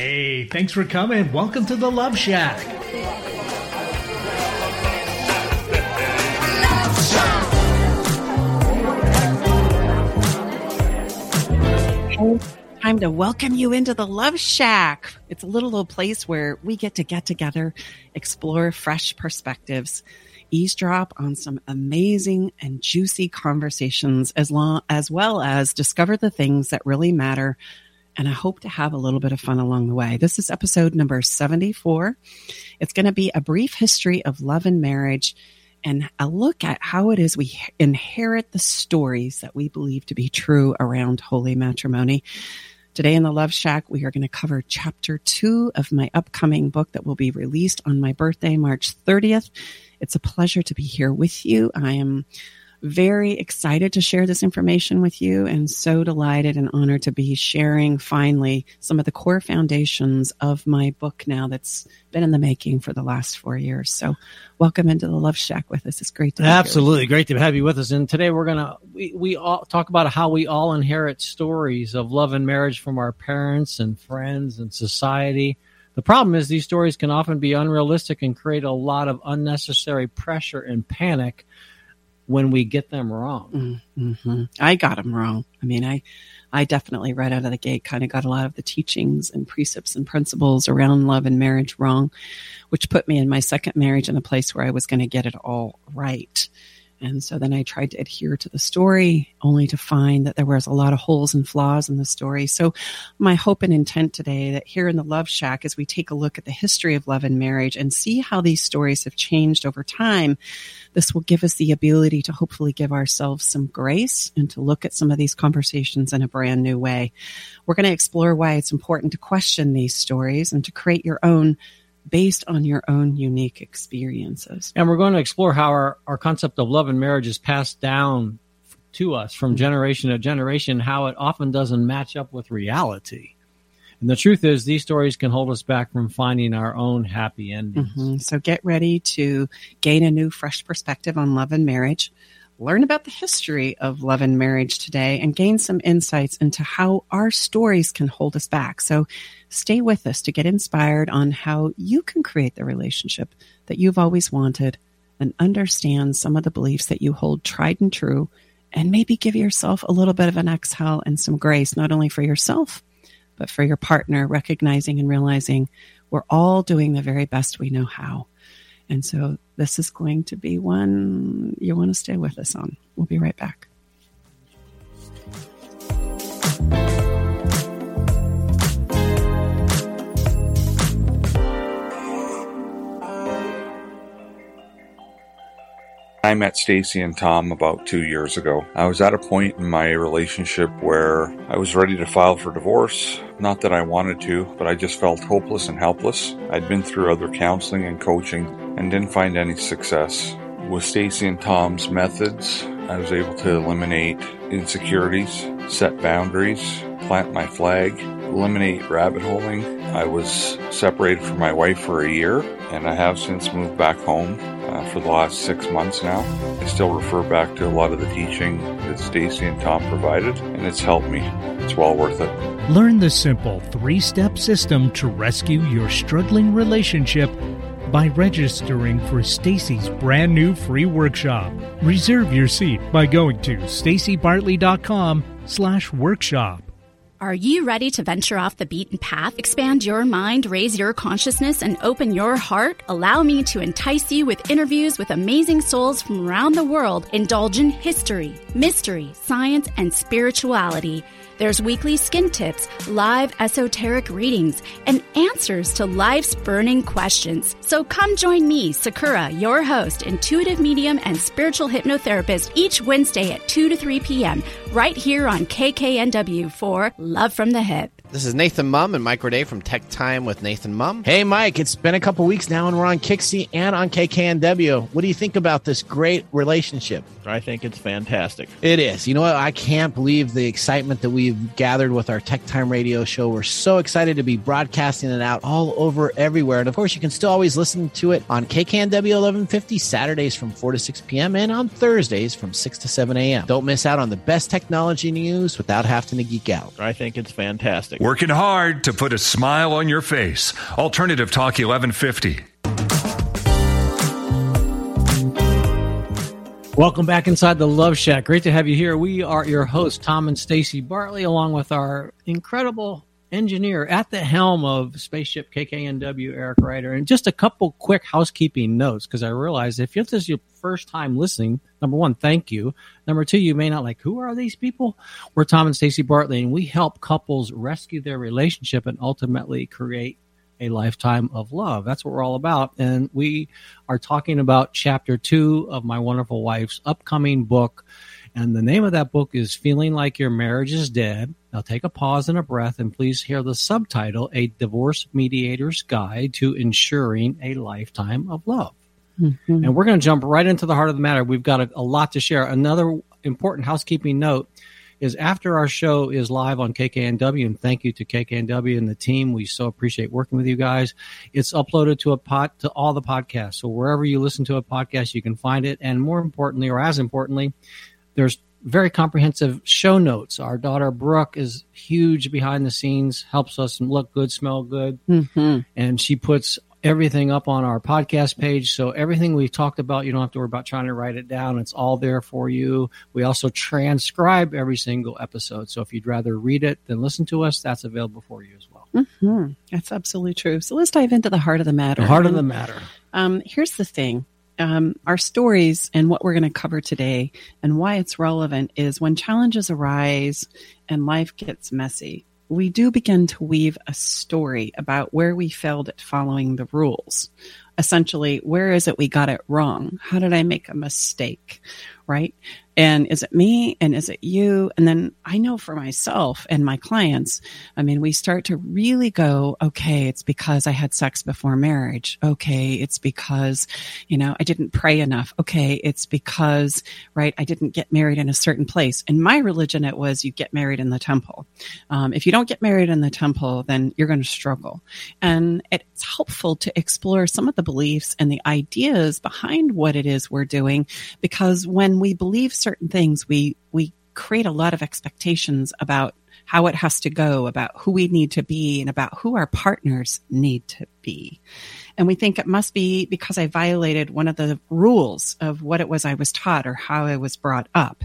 Hey, thanks for coming. Welcome to the Love Shack. Time to welcome you into the Love Shack. It's a little old place where we get to get together, explore fresh perspectives, eavesdrop on some amazing and juicy conversations, as long as well as discover the things that really matter. And I hope to have a little bit of fun along the way. This is episode number 74. It's going to be a brief history of love and marriage and a look at how it is we inherit the stories that we believe to be true around holy matrimony. Today in the Love Shack, we are going to cover chapter two of my upcoming book that will be released on my birthday, March 30th. It's a pleasure to be here with you. I am very excited to share this information with you and so delighted and honored to be sharing finally some of the core foundations of my book now that's been in the making for the last four years. So welcome into the Love Shack with us. It's great to Absolutely great to have you with us. And today we're going to, we, we all talk about how we all inherit stories of love and marriage from our parents and friends and society. The problem is these stories can often be unrealistic and create a lot of unnecessary pressure and panic when we get them wrong. Mm-hmm. I got them wrong. I mean, I, I definitely right out of the gate kind of got a lot of the teachings and precepts and principles around love and marriage wrong, which put me in my second marriage in a place where I was going to get it all right. And so then I tried to adhere to the story, only to find that there was a lot of holes and flaws in the story. So my hope and intent today that here in the Love Shack, as we take a look at the history of love and marriage and see how these stories have changed over time, this will give us the ability to hopefully give ourselves some grace and to look at some of these conversations in a brand new way. We're going to explore why it's important to question these stories and to create your own based on your own unique experiences. And we're going to explore how our, our concept of love and marriage is passed down to us from generation to generation, how it often doesn't match up with reality. And the truth is, these stories can hold us back from finding our own happy endings. Mm-hmm. So get ready to gain a new, fresh perspective on love and marriage. Learn about the history of love and marriage today and gain some insights into how our stories can hold us back. So stay with us to get inspired on how you can create the relationship that you've always wanted and understand some of the beliefs that you hold tried and true and maybe give yourself a little bit of an exhale and some grace, not only for yourself, but for your partner, recognizing and realizing we're all doing the very best we know how. And so this is going to be one you want to stay with us on. We'll be right back. I met Stacy and Tom about two years ago. I was at a point in my relationship where I was ready to file for divorce. Not that I wanted to, but I just felt hopeless and helpless. I'd been through other counseling and coaching and didn't find any success. With Stacy and Tom's methods, I was able to eliminate insecurities, set boundaries, plant my flag, eliminate rabbit holing. I was separated from my wife for a year, and I have since moved back home uh, for the last six months now. I still refer back to a lot of the teaching that Stacy and Tom provided, and it's helped me. It's well worth it. Learn the simple three step system to rescue your struggling relationship by registering for Stacy's brand new free workshop. Reserve your seat by going to stacybartley.com slash workshop. Are you ready to venture off the beaten path, expand your mind, raise your consciousness, and open your heart? Allow me to entice you with interviews with amazing souls from around the world. Indulge in history, mystery, science, and spirituality. There's weekly skin tips, live esoteric readings, and answers to life's burning questions. So come join me, Sakura, your host, intuitive medium, and spiritual hypnotherapist, each Wednesday at 2 to 3 p.m., right here on KKNW for Love from the Hip. This is Nathan Mumm and Mike Roday from Tech Time with Nathan Mumm. Hey, Mike, it's been a couple weeks now, and we're on KIXI and on KKNW. What do you think about this great relationship? I think it's fantastic. It is. You know what? I can't believe the excitement that we've gathered with our Tech Time radio show. We're so excited to be broadcasting it out all over everywhere. And of course, you can still always listen to it on KKNW 1150 Saturdays from 4 to 6 p.m. and on Thursdays from 6 to 7 a.m. Don't miss out on the best technology news without having to geek out. I think it's fantastic. Working hard to put a smile on your face. Alternative Talk 1150. Welcome back inside the Love Shack. Great to have you here. We are your hosts, Tom and Stacy Bartley, along with our incredible engineer at the helm of Spaceship KKNW, Eric Ryder. And just a couple quick housekeeping notes because I realize if this is your first time listening, number one, thank you. Number two, you may not like who are these people? We're Tom and Stacy Bartley, and we help couples rescue their relationship and ultimately create a lifetime of love. That's what we're all about. And we are talking about chapter two of my wonderful wife's upcoming book. And the name of that book is Feeling Like Your Marriage is Dead. Now take a pause and a breath and please hear the subtitle A Divorce Mediator's Guide to Ensuring a Lifetime of Love. Mm-hmm. And we're going to jump right into the heart of the matter. We've got a, a lot to share. Another important housekeeping note is after our show is live on KKNW, and thank you to KKNW and the team. We so appreciate working with you guys. It's uploaded to a pot to all the podcasts. So wherever you listen to a podcast, you can find it. And more importantly, or as importantly, there's very comprehensive show notes. Our daughter Brooke is huge behind the scenes, helps us look good, smell good, mm-hmm. and she puts everything up on our podcast page. So everything we've talked about, you don't have to worry about trying to write it down. It's all there for you. We also transcribe every single episode. So if you'd rather read it than listen to us, that's available for you as well. Mm-hmm. That's absolutely true. So let's dive into the heart of the matter. The heart of the matter. Um, here's the thing. Um, our stories and what we're going to cover today and why it's relevant is when challenges arise and life gets messy we do begin to weave a story about where we failed at following the rules. Essentially, where is it we got it wrong? How did I make a mistake? Right? And is it me? And is it you? And then I know for myself and my clients, I mean, we start to really go, okay, it's because I had sex before marriage. Okay. It's because, you know, I didn't pray enough. Okay. It's because, right, I didn't get married in a certain place. In my religion, it was you get married in the temple. Um, if you don't get married in the temple, then you're going to struggle. And it's helpful to explore some of the beliefs and the ideas behind what it is we're doing because when we believe certain things, we, we create a lot of expectations about how it has to go, about who we need to be, and about who our partners need to be. And we think it must be because I violated one of the rules of what it was I was taught or how I was brought up.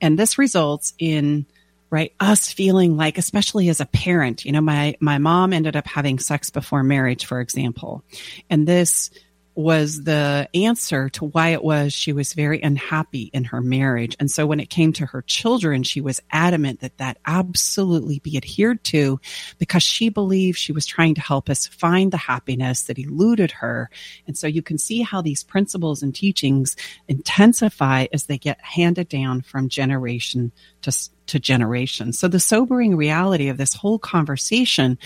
And this results in right us feeling like especially as a parent you know my my mom ended up having sex before marriage for example and this was the answer to why it was she was very unhappy in her marriage. And so when it came to her children, she was adamant that that absolutely be adhered to because she believed she was trying to help us find the happiness that eluded her. And so you can see how these principles and teachings intensify as they get handed down from generation to to generations. So the sobering reality of this whole conversation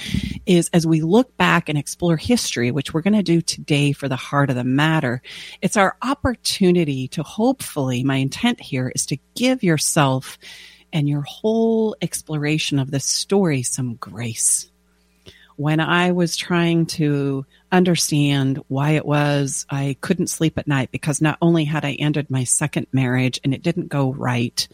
is as we look back and explore history, which we're going to do today for the heart of the matter, it's our opportunity to hopefully, my intent here is to give yourself and your whole exploration of this story some grace. When I was trying to understand why it was I couldn't sleep at night because not only had I ended my second marriage and it didn't go right,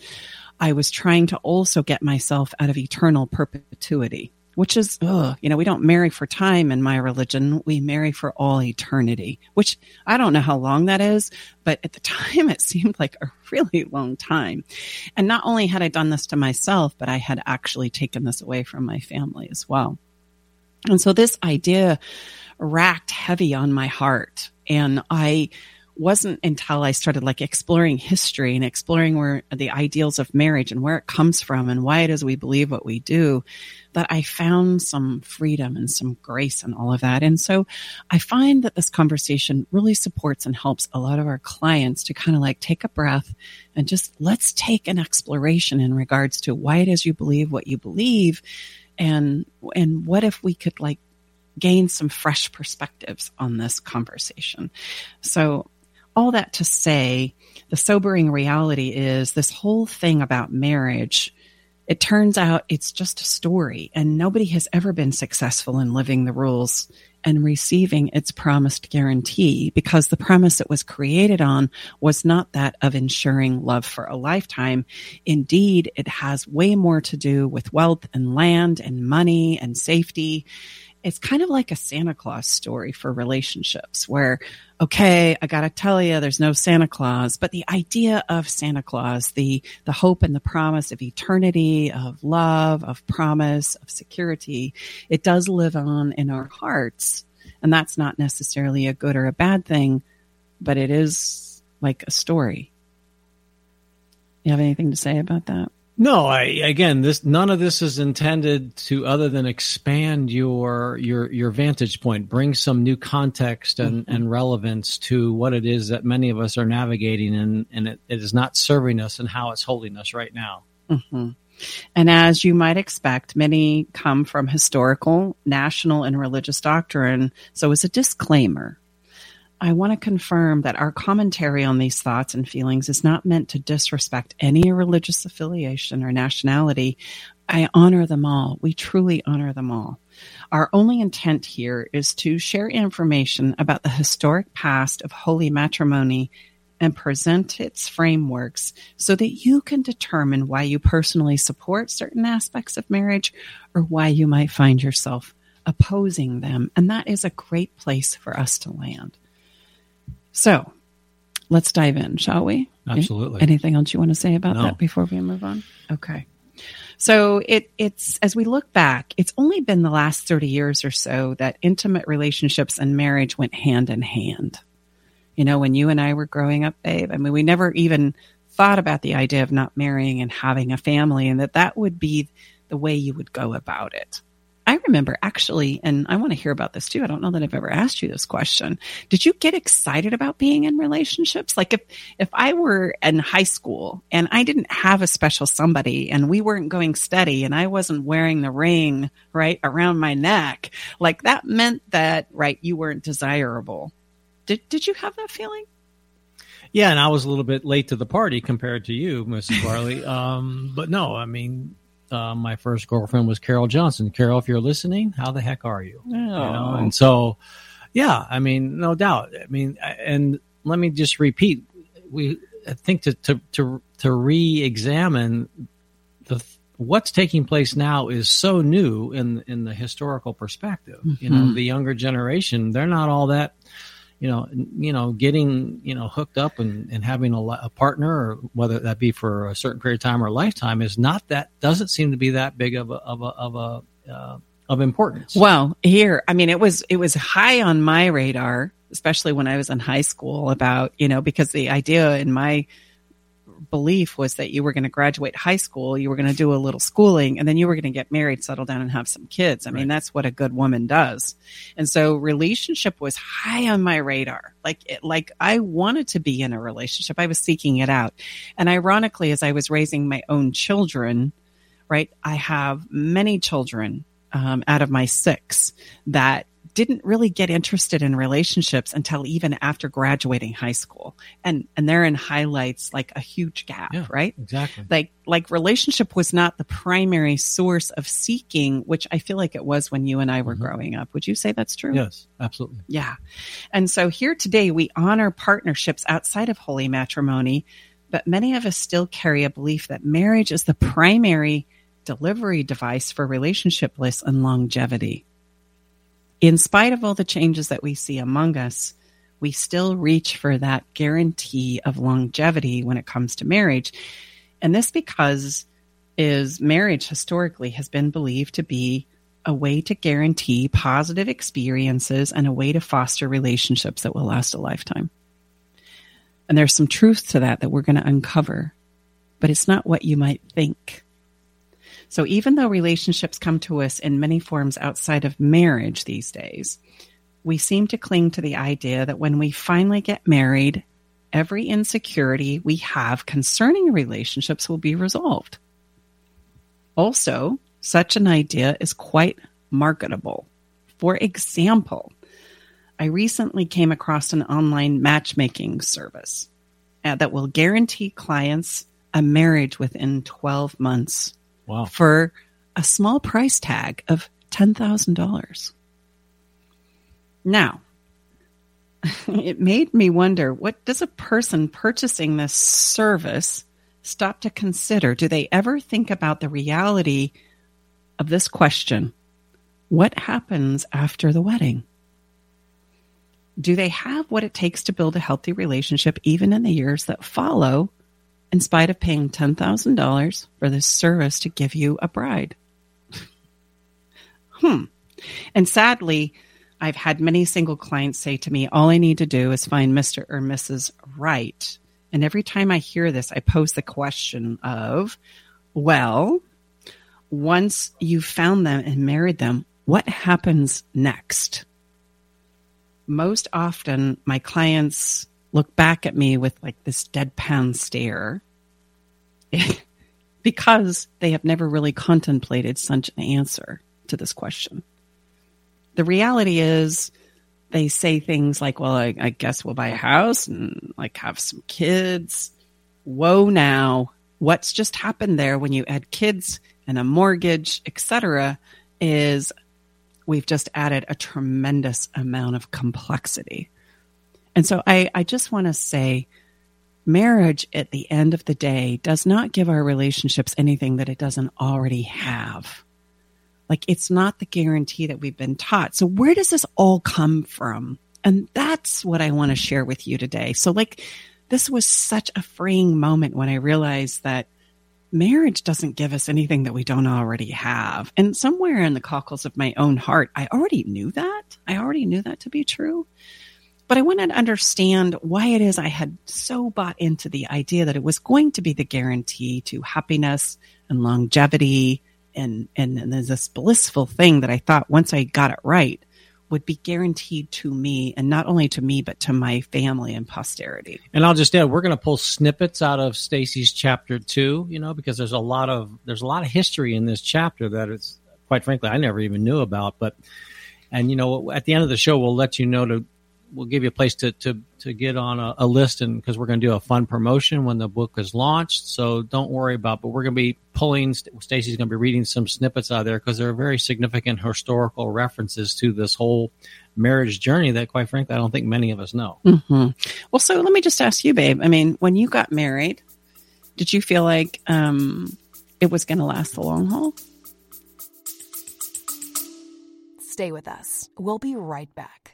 I was trying to also get myself out of eternal perpetuity, which is, ugh, you know, we don't marry for time in my religion. We marry for all eternity, which I don't know how long that is, but at the time it seemed like a really long time. And not only had I done this to myself, but I had actually taken this away from my family as well. And so this idea racked heavy on my heart. And I wasn't until I started like exploring history and exploring where the ideals of marriage and where it comes from and why it is we believe what we do that I found some freedom and some grace and all of that. And so I find that this conversation really supports and helps a lot of our clients to kind of like take a breath and just let's take an exploration in regards to why it is you believe what you believe and and what if we could like gain some fresh perspectives on this conversation. So all that to say, the sobering reality is this whole thing about marriage. It turns out it's just a story and nobody has ever been successful in living the rules and receiving its promised guarantee because the premise it was created on was not that of ensuring love for a lifetime. Indeed, it has way more to do with wealth and land and money and safety it's kind of like a Santa Claus story for relationships where, okay, I got to tell you, there's no Santa Claus, but the idea of Santa Claus, the, the hope and the promise of eternity, of love, of promise, of security, it does live on in our hearts. And that's not necessarily a good or a bad thing, but it is like a story. You have anything to say about that? No, I again, this none of this is intended to other than expand your your your vantage point, bring some new context and, mm-hmm. and relevance to what it is that many of us are navigating, and and it, it is not serving us and how it's holding us right now. Mm-hmm. And as you might expect, many come from historical, national, and religious doctrine. So, as a disclaimer, I want to confirm that our commentary on these thoughts and feelings is not meant to disrespect any religious affiliation or nationality. I honor them all. We truly honor them all. Our only intent here is to share information about the historic past of holy matrimony and present its frameworks so that you can determine why you personally support certain aspects of marriage or why you might find yourself opposing them. And that is a great place for us to land. So let's dive in, shall we? Absolutely. Anything else you want to say about no. that before we move on? Okay. So it it's as we look back, it's only been the last 30 years or so that intimate relationships and marriage went hand in hand. You know, when you and I were growing up, babe, I mean, we never even thought about the idea of not marrying and having a family and that that would be the way you would go about it. I remember actually, and I want to hear about this too. I don't know that I've ever asked you this question. Did you get excited about being in relationships? Like if, if I were in high school and I didn't have a special somebody and we weren't going steady and I wasn't wearing the ring right around my neck, like that meant that, right, you weren't desirable. Did, did you have that feeling? Yeah, and I was a little bit late to the party compared to you, Mrs. Bartley. um, but no, I mean, uh, my first girlfriend was Carol Johnson. Carol, if you're listening, how the heck are you? Oh. You know? And so, yeah, I mean, no doubt. I mean, and let me just repeat: we I think to to to to re-examine the what's taking place now is so new in in the historical perspective. Mm-hmm. You know, mm-hmm. the younger generation they're not all that you know, you know, getting you know hooked up and, and having a, a, partner, or whether that be for a certain period of time or lifetime, is not that doesn't seem to be that big of a of a of a uh, of importance. Well, here, I mean, it was it was high on my radar, especially when I was in high school. About you know because the idea in my belief was that you were going to graduate high school, you were going to do a little schooling, and then you were going to get married, settle down, and have some kids. I mean, that's what a good woman does. And so, relationship was high on my radar. Like, it, like I wanted to be in a relationship. I was seeking it out. And ironically, as I was raising my own children, right, I have many children um, out of my six that didn't really get interested in relationships until even after graduating high school. And and therein highlights like a huge gap, yeah, right? Exactly. Like like relationship was not the primary source of seeking, which I feel like it was when you and I were mm-hmm. growing up. Would you say that's true? Yes, absolutely. Yeah. And so here today we honor partnerships outside of holy matrimony, but many of us still carry a belief that marriage is the primary delivery device for relationship bliss and longevity in spite of all the changes that we see among us, we still reach for that guarantee of longevity when it comes to marriage. And this because is marriage historically has been believed to be a way to guarantee positive experiences and a way to foster relationships that will last a lifetime. And there's some truth to that that we're going to uncover, but it's not what you might think. So even though relationships come to us in many forms outside of marriage these days, we seem to cling to the idea that when we finally get married, every insecurity we have concerning relationships will be resolved. Also, such an idea is quite marketable. For example, I recently came across an online matchmaking service uh, that will guarantee clients a marriage within 12 months Wow. For a small price tag of $10,000. Now, it made me wonder what does a person purchasing this service stop to consider? Do they ever think about the reality of this question? What happens after the wedding? Do they have what it takes to build a healthy relationship even in the years that follow, in spite of paying $10,000 for this service to give you a bride? hmm. And sadly, I've had many single clients say to me, all I need to do is find Mr. or Mrs. Right. And every time I hear this, I pose the question of, well, once you've found them and married them, what happens next? Most often, my clients look back at me with like this deadpan stare because they have never really contemplated such an answer to this question. The reality is, they say things like, well, I, I, guess we'll buy a house and like have some kids. Whoa, now what's just happened there when you add kids and a mortgage, etc., is we've just added a tremendous amount of complexity. And so I, I just want to say marriage at the end of the day does not give our relationships anything that it doesn't already have. Like it's not the guarantee that we've been taught. So where does this all come from? And that's what I want to share with you today. So like this was such a freeing moment when I realized that marriage doesn't give us anything that we don't already have. And somewhere in the cockles of my own heart, I already knew that. I already knew that to be true. But I wanted to understand why it is I had so bought into the idea that it was going to be the guarantee to happiness and longevity and, and, and this blissful thing that I thought once I got it right would be guaranteed to me and not only to me but to my family and posterity. And I'll just add we're going to pull snippets out of Stacy's chapter 2, you know, because there's a lot of there's a lot of history in this chapter that it's quite frankly I never even knew about, but and you know at the end of the show we'll let you know to we'll give you a place to to to get on a, a list and because we're going to do a fun promotion when the book is launched. So don't worry about. But we're going to be pulling. Stacy's going to be reading some snippets out there because there are very significant historical references to this whole marriage journey that, quite frankly, I don't think many of us know. Mm-hmm. Well, so let me just ask you, babe. I mean, when you got married, did you feel like um, it was going to last the long haul? Stay with us. We'll be right back.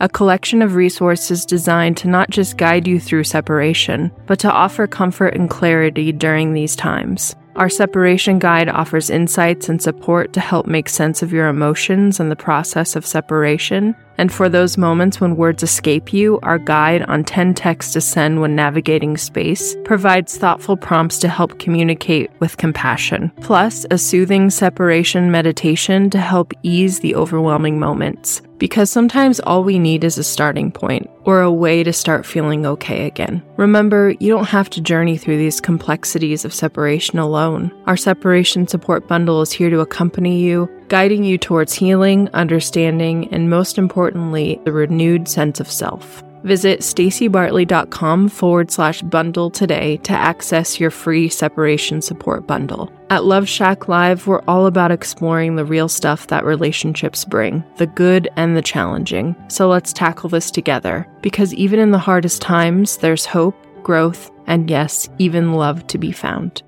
a collection of resources designed to not just guide you through separation, but to offer comfort and clarity during these times. Our separation guide offers insights and support to help make sense of your emotions and the process of separation. And for those moments when words escape you, our guide on 10 texts to send when navigating space provides thoughtful prompts to help communicate with compassion, plus a soothing separation meditation to help ease the overwhelming moments because sometimes all we need is a starting point or a way to start feeling okay again. Remember, you don't have to journey through these complexities of separation alone. Our separation support bundle is here to accompany you, guiding you towards healing, understanding, and most importantly, the renewed sense of self. Visit stacybartley.com forward slash bundle today to access your free separation support bundle. At Love Shack Live, we're all about exploring the real stuff that relationships bring, the good and the challenging. So let's tackle this together, because even in the hardest times, there's hope, growth, and yes, even love to be found.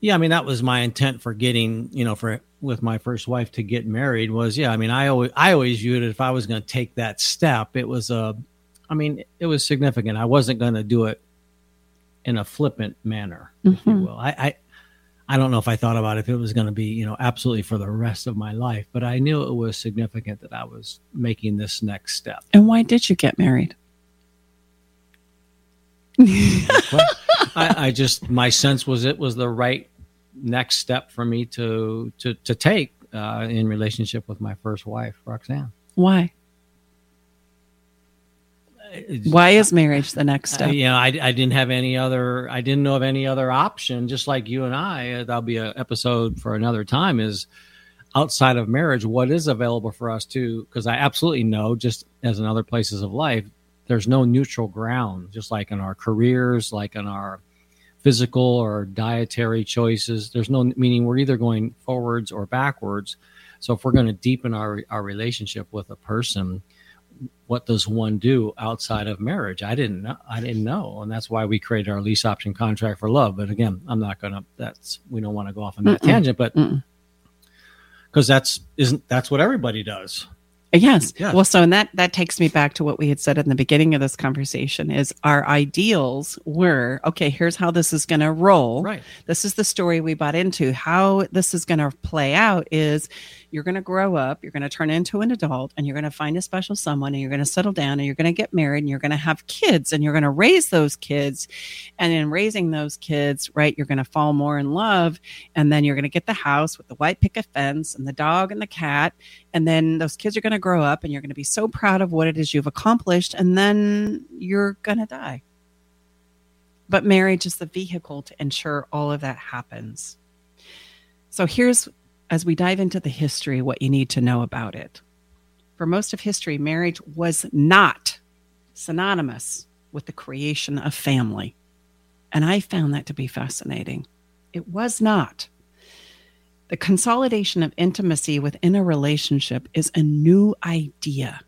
Yeah, I mean that was my intent for getting, you know, for with my first wife to get married was yeah, I mean I always I always viewed it if I was going to take that step, it was a I mean, it was significant. I wasn't going to do it in a flippant manner, mm-hmm. if you mm-hmm. will. I, I I don't know if I thought about if it was going to be, you know, absolutely for the rest of my life, but I knew it was significant that I was making this next step. And why did you get married? I, I, just my sense was it was the right next step for me to to to take uh, in relationship with my first wife, Roxanne. Why? Why is marriage the next step? Uh, you know, I, I didn't have any other. I didn't know of any other option. Just like you and I, uh, that'll be an episode for another time. Is outside of marriage, what is available for us to? Because I absolutely know, just as in other places of life, there's no neutral ground. Just like in our careers, like in our physical or dietary choices, there's no meaning. We're either going forwards or backwards. So if we're going to deepen our our relationship with a person what does one do outside of marriage? I didn't know. I didn't know, and that's why we created our lease option contract for love. But again, I'm not gonna. That's we don't want to go off on that Mm-mm. tangent, but because that's isn't that's what everybody does. Uh, yes. Yes. Well, so and that that takes me back to what we had said in the beginning of this conversation is our ideals were okay, here's how this is going to roll. Right. This is the story we bought into. How this is going to play out is you're going to grow up, you're going to turn into an adult and you're going to find a special someone and you're going to settle down and you're going to get married and you're going to have kids and you're going to raise those kids and in raising those kids, right, you're going to fall more in love and then you're going to get the house with the white picket fence and the dog and the cat and then those kids are going to grow up and you're going to be so proud of what it is you've accomplished and then you're going to die but marriage is the vehicle to ensure all of that happens so here's as we dive into the history what you need to know about it. For most of history marriage was not synonymous with the creation of family. And i found that to be fascinating. It was not. The consolidation of intimacy within a relationship is a new idea.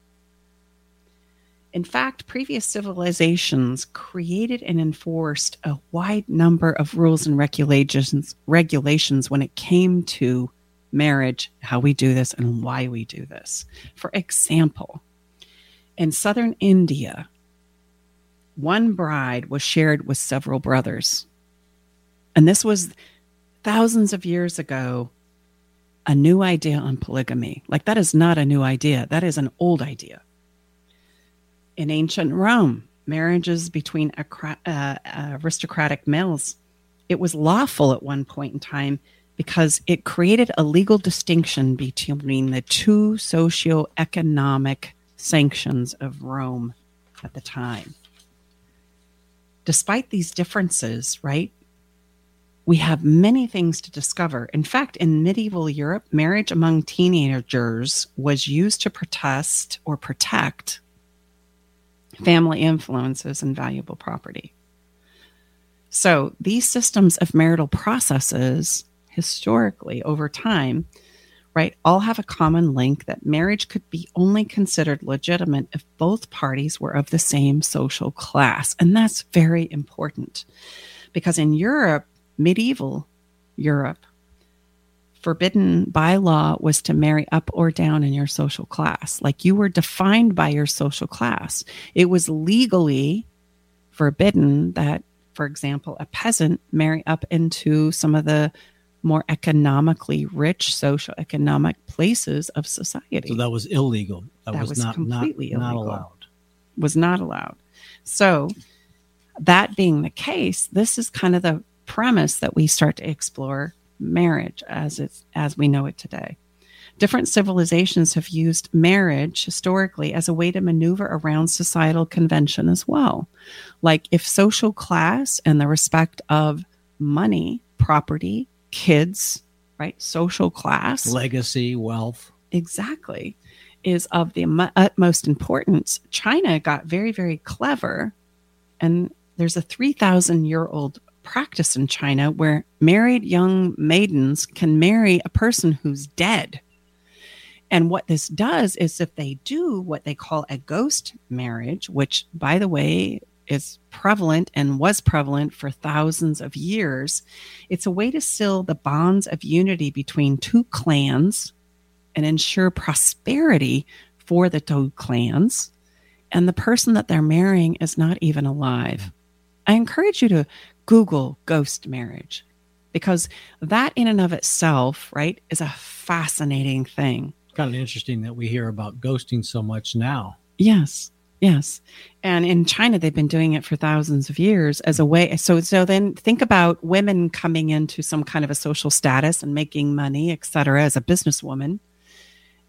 In fact, previous civilizations created and enforced a wide number of rules and regulations regulations when it came to marriage, how we do this and why we do this. For example, in southern India, one bride was shared with several brothers. And this was thousands of years ago a new idea on polygamy. Like, that is not a new idea, that is an old idea. In ancient Rome, marriages between uh, aristocratic males, it was lawful at one point in time because it created a legal distinction between the two socioeconomic sanctions of Rome at the time. Despite these differences, right, we have many things to discover. In fact, in medieval Europe, marriage among teenagers was used to protest or protect family influences and valuable property. So, these systems of marital processes, historically over time, right, all have a common link that marriage could be only considered legitimate if both parties were of the same social class. And that's very important because in Europe, medieval Europe, forbidden by law was to marry up or down in your social class. Like you were defined by your social class. It was legally forbidden that, for example, a peasant marry up into some of the more economically rich social economic places of society. So that was illegal. That, That was, was not, completely not, not allowed. was not allowed. So, that being the case, this is kind of the premise that we start to explore marriage as it's as we know it today. Different civilizations have used marriage historically as a way to maneuver around societal convention as well. Like if social class and the respect of money, property, kids, right? Social class Legacy, wealth. exactly is of the utmost importance china got very very clever and there's a 3000 year old practice in china where married young maidens can marry a person who's dead and what this does is if they do what they call a ghost marriage which by the way is prevalent and was prevalent for thousands of years it's a way to seal the bonds of unity between two clans and ensure prosperity for the two clans. And the person that they're marrying is not even alive. I encourage you to Google ghost marriage because that, in and of itself, right, is a fascinating thing. Kind of interesting that we hear about ghosting so much now. Yes. Yes. And in China they've been doing it for thousands of years as a way so so then think about women coming into some kind of a social status and making money, et cetera, as a businesswoman.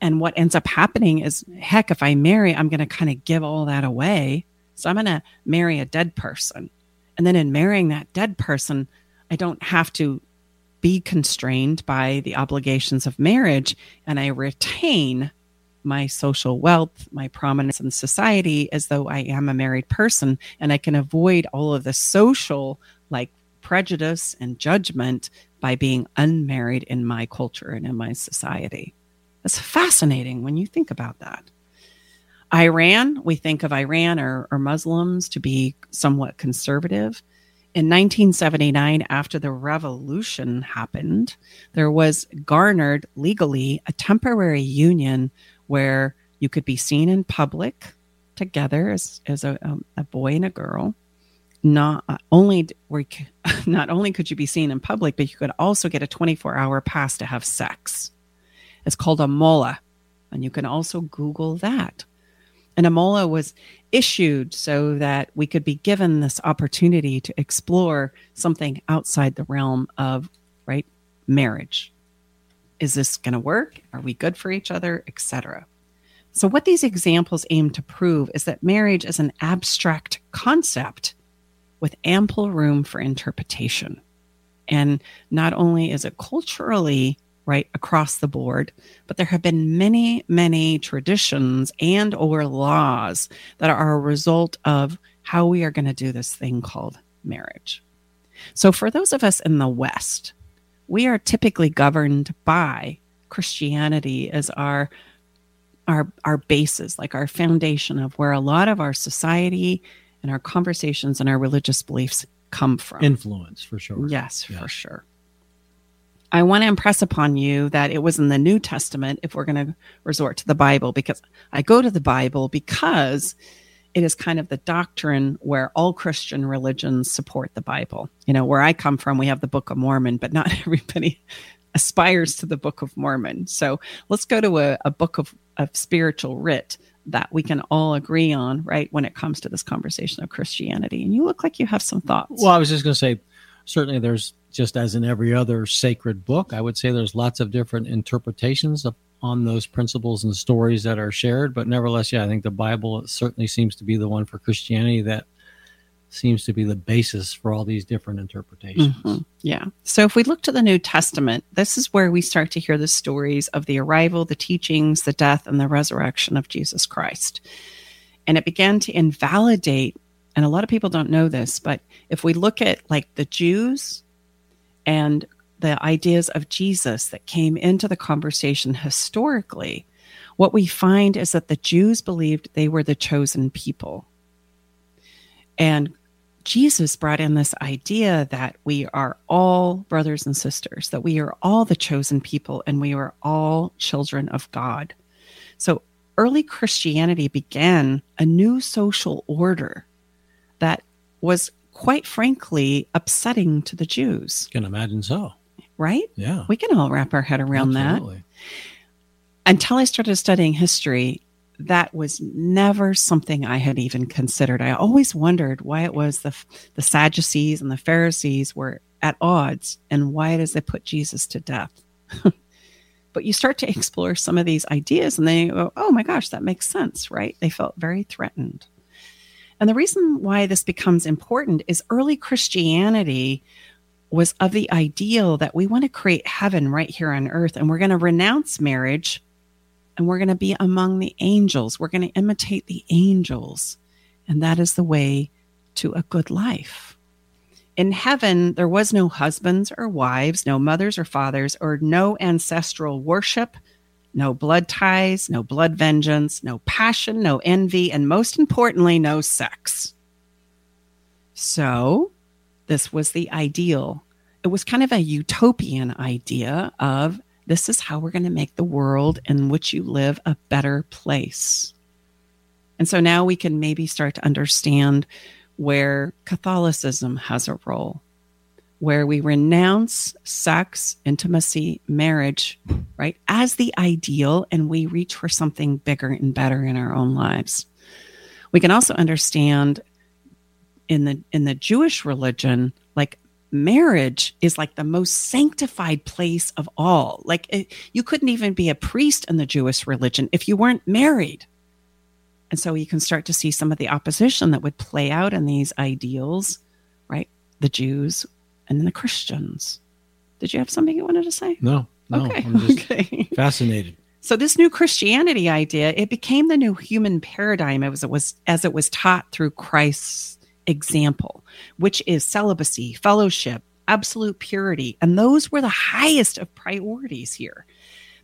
And what ends up happening is heck, if I marry, I'm gonna kind of give all that away. So I'm going to marry a dead person. And then in marrying that dead person, I don't have to be constrained by the obligations of marriage and I retain my social wealth, my prominence in society as though I am a married person and I can avoid all of the social like prejudice and judgment by being unmarried in my culture and in my society. That's fascinating when you think about that. Iran, we think of Iran or, or Muslims to be somewhat conservative. In 1979, after the revolution happened, there was garnered legally a temporary union where you could be seen in public together as, as a, um, a boy and a girl. Not uh, only were not only could you be seen in public, but you could also get a 24 hour pass to have sex. It's called a mola, and you can also Google that. And a mola was issued so that we could be given this opportunity to explore something outside the realm of right marriage. Is this going to work? Are we good for each other, etc. So what these examples aim to prove is that marriage is an abstract concept with ample room for interpretation. And not only is it culturally right across the board but there have been many many traditions and or laws that are a result of how we are going to do this thing called marriage so for those of us in the west we are typically governed by christianity as our our our basis like our foundation of where a lot of our society and our conversations and our religious beliefs come from. Influence for sure. Yes yeah. for sure. I want to impress upon you that it was in the New Testament if we're going to resort to the Bible, because I go to the Bible because it is kind of the doctrine where all Christian religions support the Bible. You know, where I come from, we have the Book of Mormon, but not everybody aspires to the Book of Mormon. So let's go to a, a book of, of spiritual writ that we can all agree on, right, when it comes to this conversation of Christianity. And you look like you have some thoughts. Well, I was just going to say, certainly there's just as in every other sacred book, I would say there's lots of different interpretations of, on those principles and stories that are shared. But nevertheless, yeah, I think the Bible certainly seems to be the one for Christianity that seems to be the basis for all these different interpretations. Mm-hmm. Yeah. So if we look to the New Testament, this is where we start to hear the stories of the arrival, the teachings, the death, and the resurrection of Jesus Christ. And it began to invalidate, and a lot of people don't know this, but if we look at like the Jews, and the ideas of Jesus that came into the conversation historically, what we find is that the Jews believed they were the chosen people. And Jesus brought in this idea that we are all brothers and sisters, that we are all the chosen people and we are all children of God. So early Christianity began a new social order that was quite frankly upsetting to the Jews. Can imagine so. Right? Yeah. We can all wrap our head around Absolutely. that. Until I started studying history, that was never something I had even considered. I always wondered why it was the the Sadducees and the Pharisees were at odds and why it is they put Jesus to death. but you start to explore some of these ideas and they go, oh my gosh, that makes sense, right? They felt very threatened. And the reason why this becomes important is early Christianity was of the ideal that we want to create heaven right here on earth and we're going to renounce marriage and we're going to be among the angels. We're going to imitate the angels. And that is the way to a good life. In heaven, there was no husbands or wives, no mothers or fathers, or no ancestral worship, no blood ties, no blood vengeance, no passion, no envy, and most importantly, no sex. So, this was the ideal. It was kind of a utopian idea of this is how we're going to make the world in which you live a better place. And so now we can maybe start to understand where Catholicism has a role where we renounce sex, intimacy, marriage, right, as the ideal, and we reach for something bigger and better in our own lives. We can also understand in the in the Jewish religion, like marriage is like the most sanctified place of all. Like it, you couldn't even be a priest in the Jewish religion if you weren't married. And so you can start to see some of the opposition that would play out in these ideals, right? The Jews and then the Christians. Did you have something you wanted to say? No, no. Okay. I'm just okay. fascinated. So this new Christianity idea, it became the new human paradigm as it was as it was taught through Christ's example, which is celibacy, fellowship, absolute purity, and those were the highest of priorities here.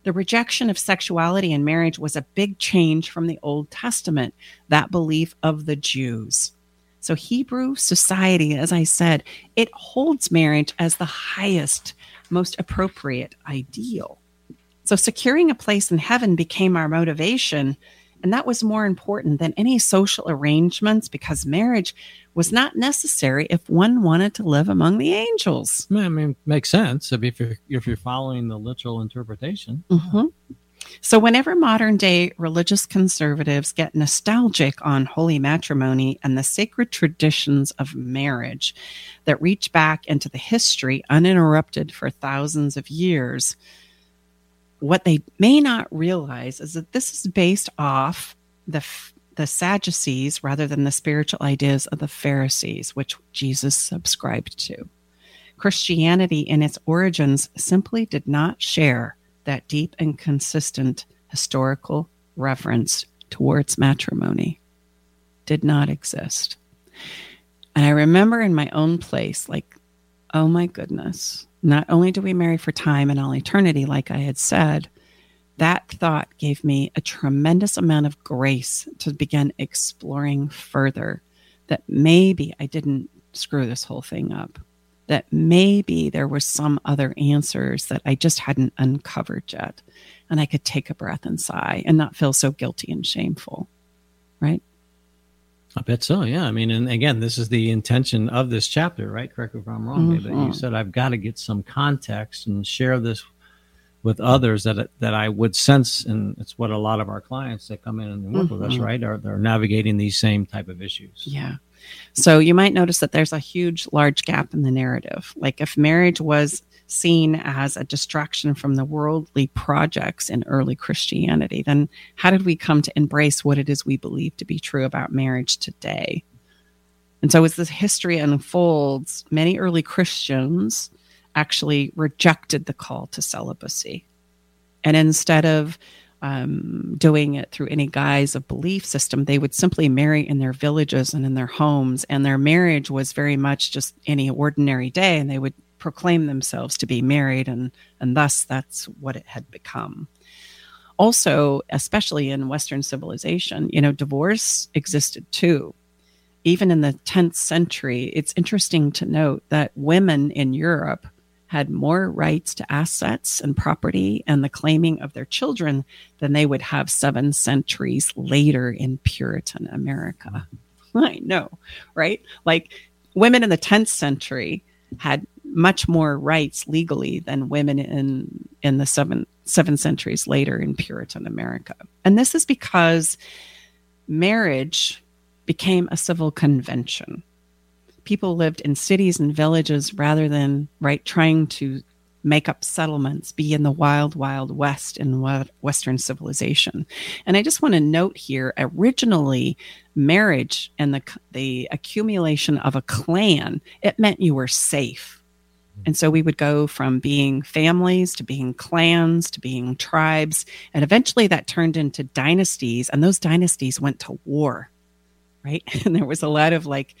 The rejection of sexuality and marriage was a big change from the Old Testament, that belief of the Jews. So, Hebrew society, as I said, it holds marriage as the highest, most appropriate ideal. So, securing a place in heaven became our motivation. And that was more important than any social arrangements because marriage was not necessary if one wanted to live among the angels. I mean, makes sense if you're, if you're following the literal interpretation. Mhm. So, whenever modern day religious conservatives get nostalgic on holy matrimony and the sacred traditions of marriage that reach back into the history uninterrupted for thousands of years, what they may not realize is that this is based off the the Sadducees rather than the spiritual ideas of the Pharisees, which Jesus subscribed to. Christianity, in its origins, simply did not share that deep and consistent historical reverence towards matrimony. Did not exist. And I remember in my own place, like, oh my goodness, not only do we marry for time and all eternity, like I had said, that thought gave me a tremendous amount of grace to begin exploring further that maybe I didn't screw this whole thing up, that maybe there were some other answers that I just hadn't uncovered yet. And I could take a breath and sigh and not feel so guilty and shameful. Right? I bet so. Yeah. I mean, and again, this is the intention of this chapter, right? Correct me if I'm wrong. But you said I've got to get some context and share this with others that that I would sense, and it's what a lot of our clients that come in and work with us, Mhm. right, are they're navigating these same type of issues. Yeah. So you might notice that there's a huge, large gap in the narrative. Like if marriage was seen as a distraction from the worldly projects in early Christianity, then how did we come to embrace what it is we believe to be true about marriage today? And so as this history unfolds, many early Christians actually rejected the call to celibacy. And instead of um, doing it through any guise of belief system, they would simply marry in their villages and in their homes. And their marriage was very much just any ordinary day, and they would proclaim themselves to be married, and, and thus that's what it had become. Also, especially in Western civilization, you know, divorce existed too. Even in the 10th century, it's interesting to note that women in Europe had more rights to assets and property and the claiming of their children than they would have seven centuries later in Puritan America. I know, right? Like women in the 10th century had much more rights legally than women in in the seven seven centuries later in Puritan America. And this is because marriage became a civil convention. People lived in cities and villages rather than right trying to make up settlements be in the wild wild west in western civilization. And i just want to note here originally marriage and the the accumulation of a clan it meant you were safe and so we would go from being families to being clans to being tribes and eventually that turned into dynasties and those dynasties went to war right and there was a lot of like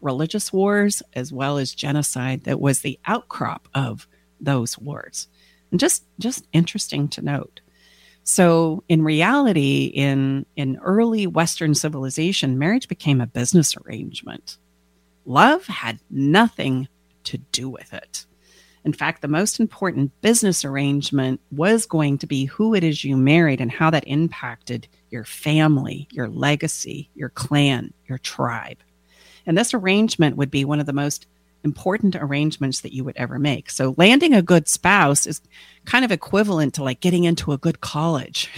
religious wars as well as genocide that was the outcrop of those wars. And just just interesting to note. So in reality in in early western civilization marriage became a business arrangement. Love had nothing to do with it. In fact, the most important business arrangement was going to be who it is you married and how that impacted your family, your legacy, your clan, your tribe. And this arrangement would be one of the most important arrangements that you would ever make. So landing a good spouse is kind of equivalent to like getting into a good college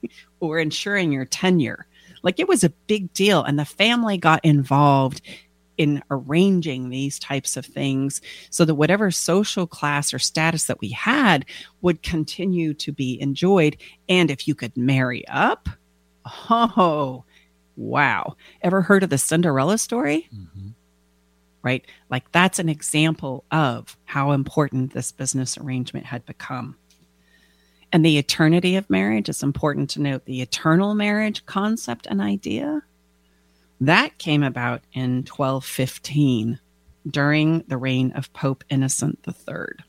or ensuring your tenure. Like it was a big deal and the family got involved in arranging these types of things so that whatever social class or status that we had would continue to be enjoyed and if you could marry up, oh, wow. Ever heard of the Cinderella story? Mm-hmm. Right? Like that's an example of how important this business arrangement had become. And the eternity of marriage, it's important to note the eternal marriage concept and idea that came about in 1215 during the reign of Pope Innocent III.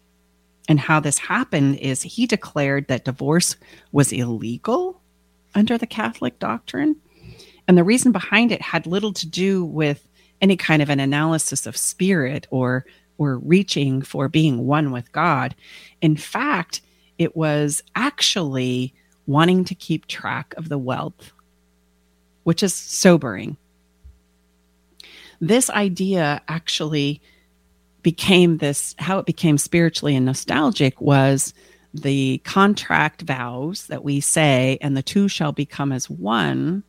And how this happened is he declared that divorce was illegal under the Catholic doctrine. And the reason behind it had little to do with any kind of an analysis of spirit or or reaching for being one with God. In fact, it was actually wanting to keep track of the wealth, which is sobering. This idea actually became this how it became spiritually and nostalgic was the contract vows that we say, and the two shall become as one.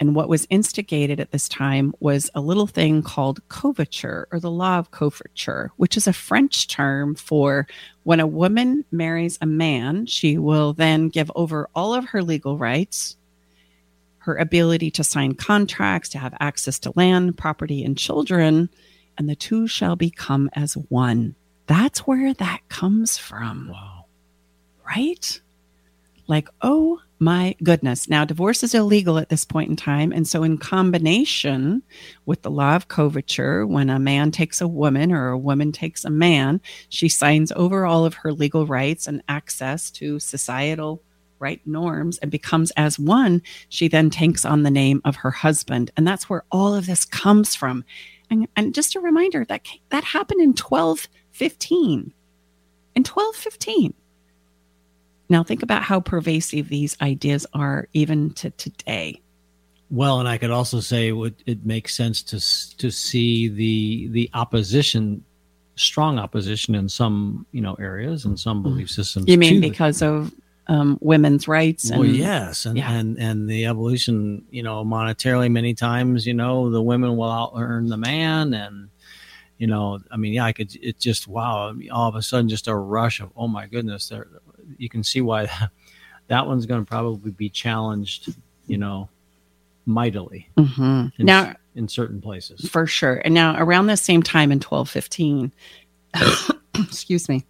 And what was instigated at this time was a little thing called coverture or the law of coverture, which is a French term for when a woman marries a man, she will then give over all of her legal rights, her ability to sign contracts, to have access to land, property, and children, and the two shall become as one. That's where that comes from. Wow. Right? Like, oh my goodness. Now, divorce is illegal at this point in time. And so, in combination with the law of coverture, when a man takes a woman or a woman takes a man, she signs over all of her legal rights and access to societal right norms and becomes as one. She then takes on the name of her husband. And that's where all of this comes from. And, and just a reminder that that happened in 1215. In 1215. Now, think about how pervasive these ideas are even to today. Well, and I could also say it, it makes sense to to see the the opposition, strong opposition in some you know areas and some mm-hmm. belief systems. You mean because of um, women's rights? And, well, yes, and, yeah. and and the evolution, you know, monetarily many times, you know, the women will out earn the man, and you know, I mean, yeah, I could. It just wow, all of a sudden, just a rush of oh my goodness, there you can see why that, that one's going to probably be challenged, you know, mightily. Mm-hmm. In, now, in certain places, for sure. And now, around the same time in 1215, excuse me,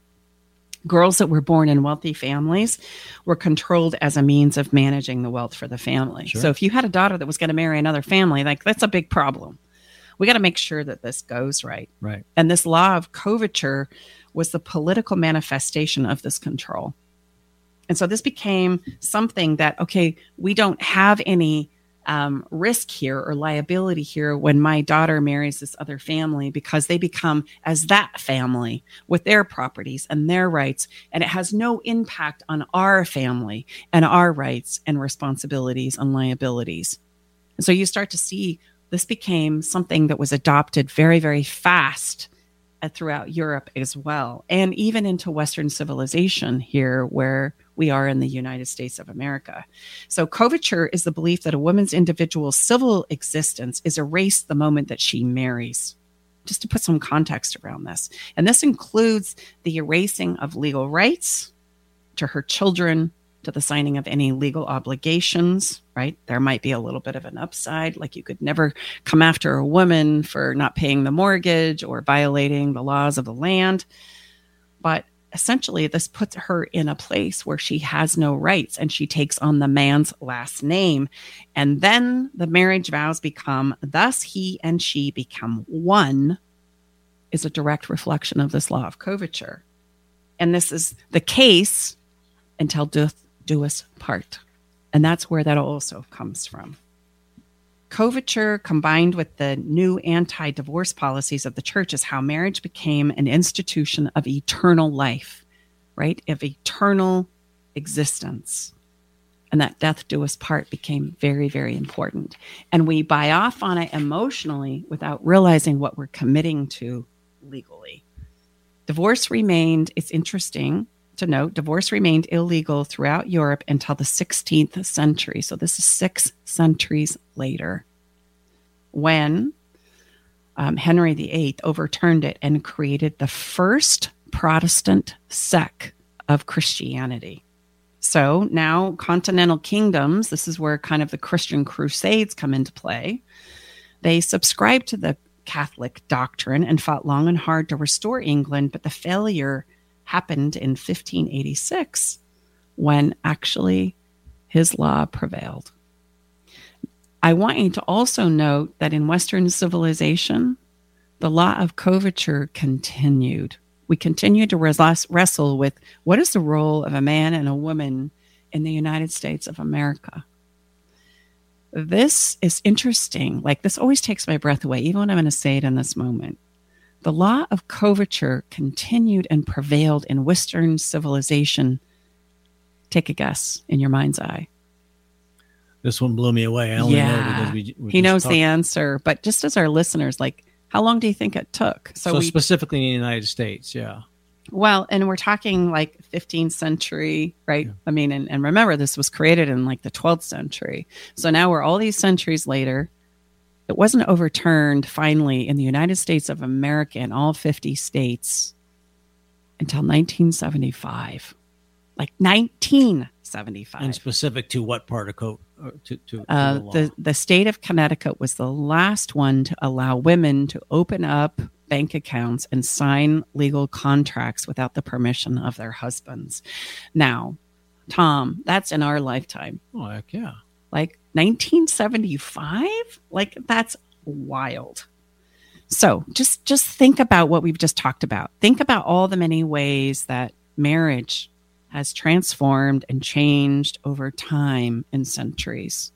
girls that were born in wealthy families were controlled as a means of managing the wealth for the family. Sure. So if you had a daughter that was going to marry another family, like that's a big problem. We got to make sure that this goes right. Right. And this law of coverture was the political manifestation of this control. And so this became something that, okay, we don't have any um, risk here or liability here when my daughter marries this other family because they become as that family with their properties and their rights. And it has no impact on our family and our rights and responsibilities and liabilities. And so you start to see this became something that was adopted very, very fast Uh, throughout Europe as well, and even into Western civilization here, where we are in the United States of America. So, coverture is the belief that a woman's individual civil existence is erased the moment that she marries. Just to put some context around this. And this includes the erasing of legal rights to her children, to the signing of any legal obligations, right? There might be a little bit of an upside, like you could never come after a woman for not paying the mortgage or violating the laws of the land. But essentially this puts her in a place where she has no rights and she takes on the man's last name and then the marriage vows become thus he and she become one is a direct reflection of this law of coverture and this is the case until death do us part and that's where that also comes from Coverture combined with the new anti divorce policies of the church is how marriage became an institution of eternal life, right? Of eternal existence. And that death do us part became very, very important. And we buy off on it emotionally without realizing what we're committing to legally. Divorce remained, it's interesting to note, divorce remained illegal throughout Europe until the 16th century. So this is six centuries later when um, Henry VIII overturned it and created the first Protestant sect of Christianity. So now, continental kingdoms, this is where kind of the Christian crusades come into play. They subscribed to the Catholic doctrine and fought long and hard to restore England, but the failure happened in 1586 when actually his law prevailed. I want you to also note that in Western civilization, the law of coverture continued. We continue to wrestle with what is the role of a man and a woman in the United States of America. This is interesting. Like, this always takes my breath away, even when I'm going to say it in this moment. The law of coverture continued and prevailed in Western civilization. Take a guess in your mind's eye. This one blew me away. I only yeah. know because we, we he knows talked. the answer, but just as our listeners, like, how long do you think it took? So, so we, specifically in the United States, yeah. Well, and we're talking like 15th century, right? Yeah. I mean, and, and remember, this was created in like the 12th century. So now we're all these centuries later. It wasn't overturned finally in the United States of America in all 50 states until 1975. Like 1975. And specific to what part of code? To, to, to uh, the, the, the state of Connecticut was the last one to allow women to open up bank accounts and sign legal contracts without the permission of their husbands. Now, Tom, that's in our lifetime. Oh, heck yeah. Like 1975? Like that's wild. So just just think about what we've just talked about. Think about all the many ways that marriage has transformed and changed over time and centuries.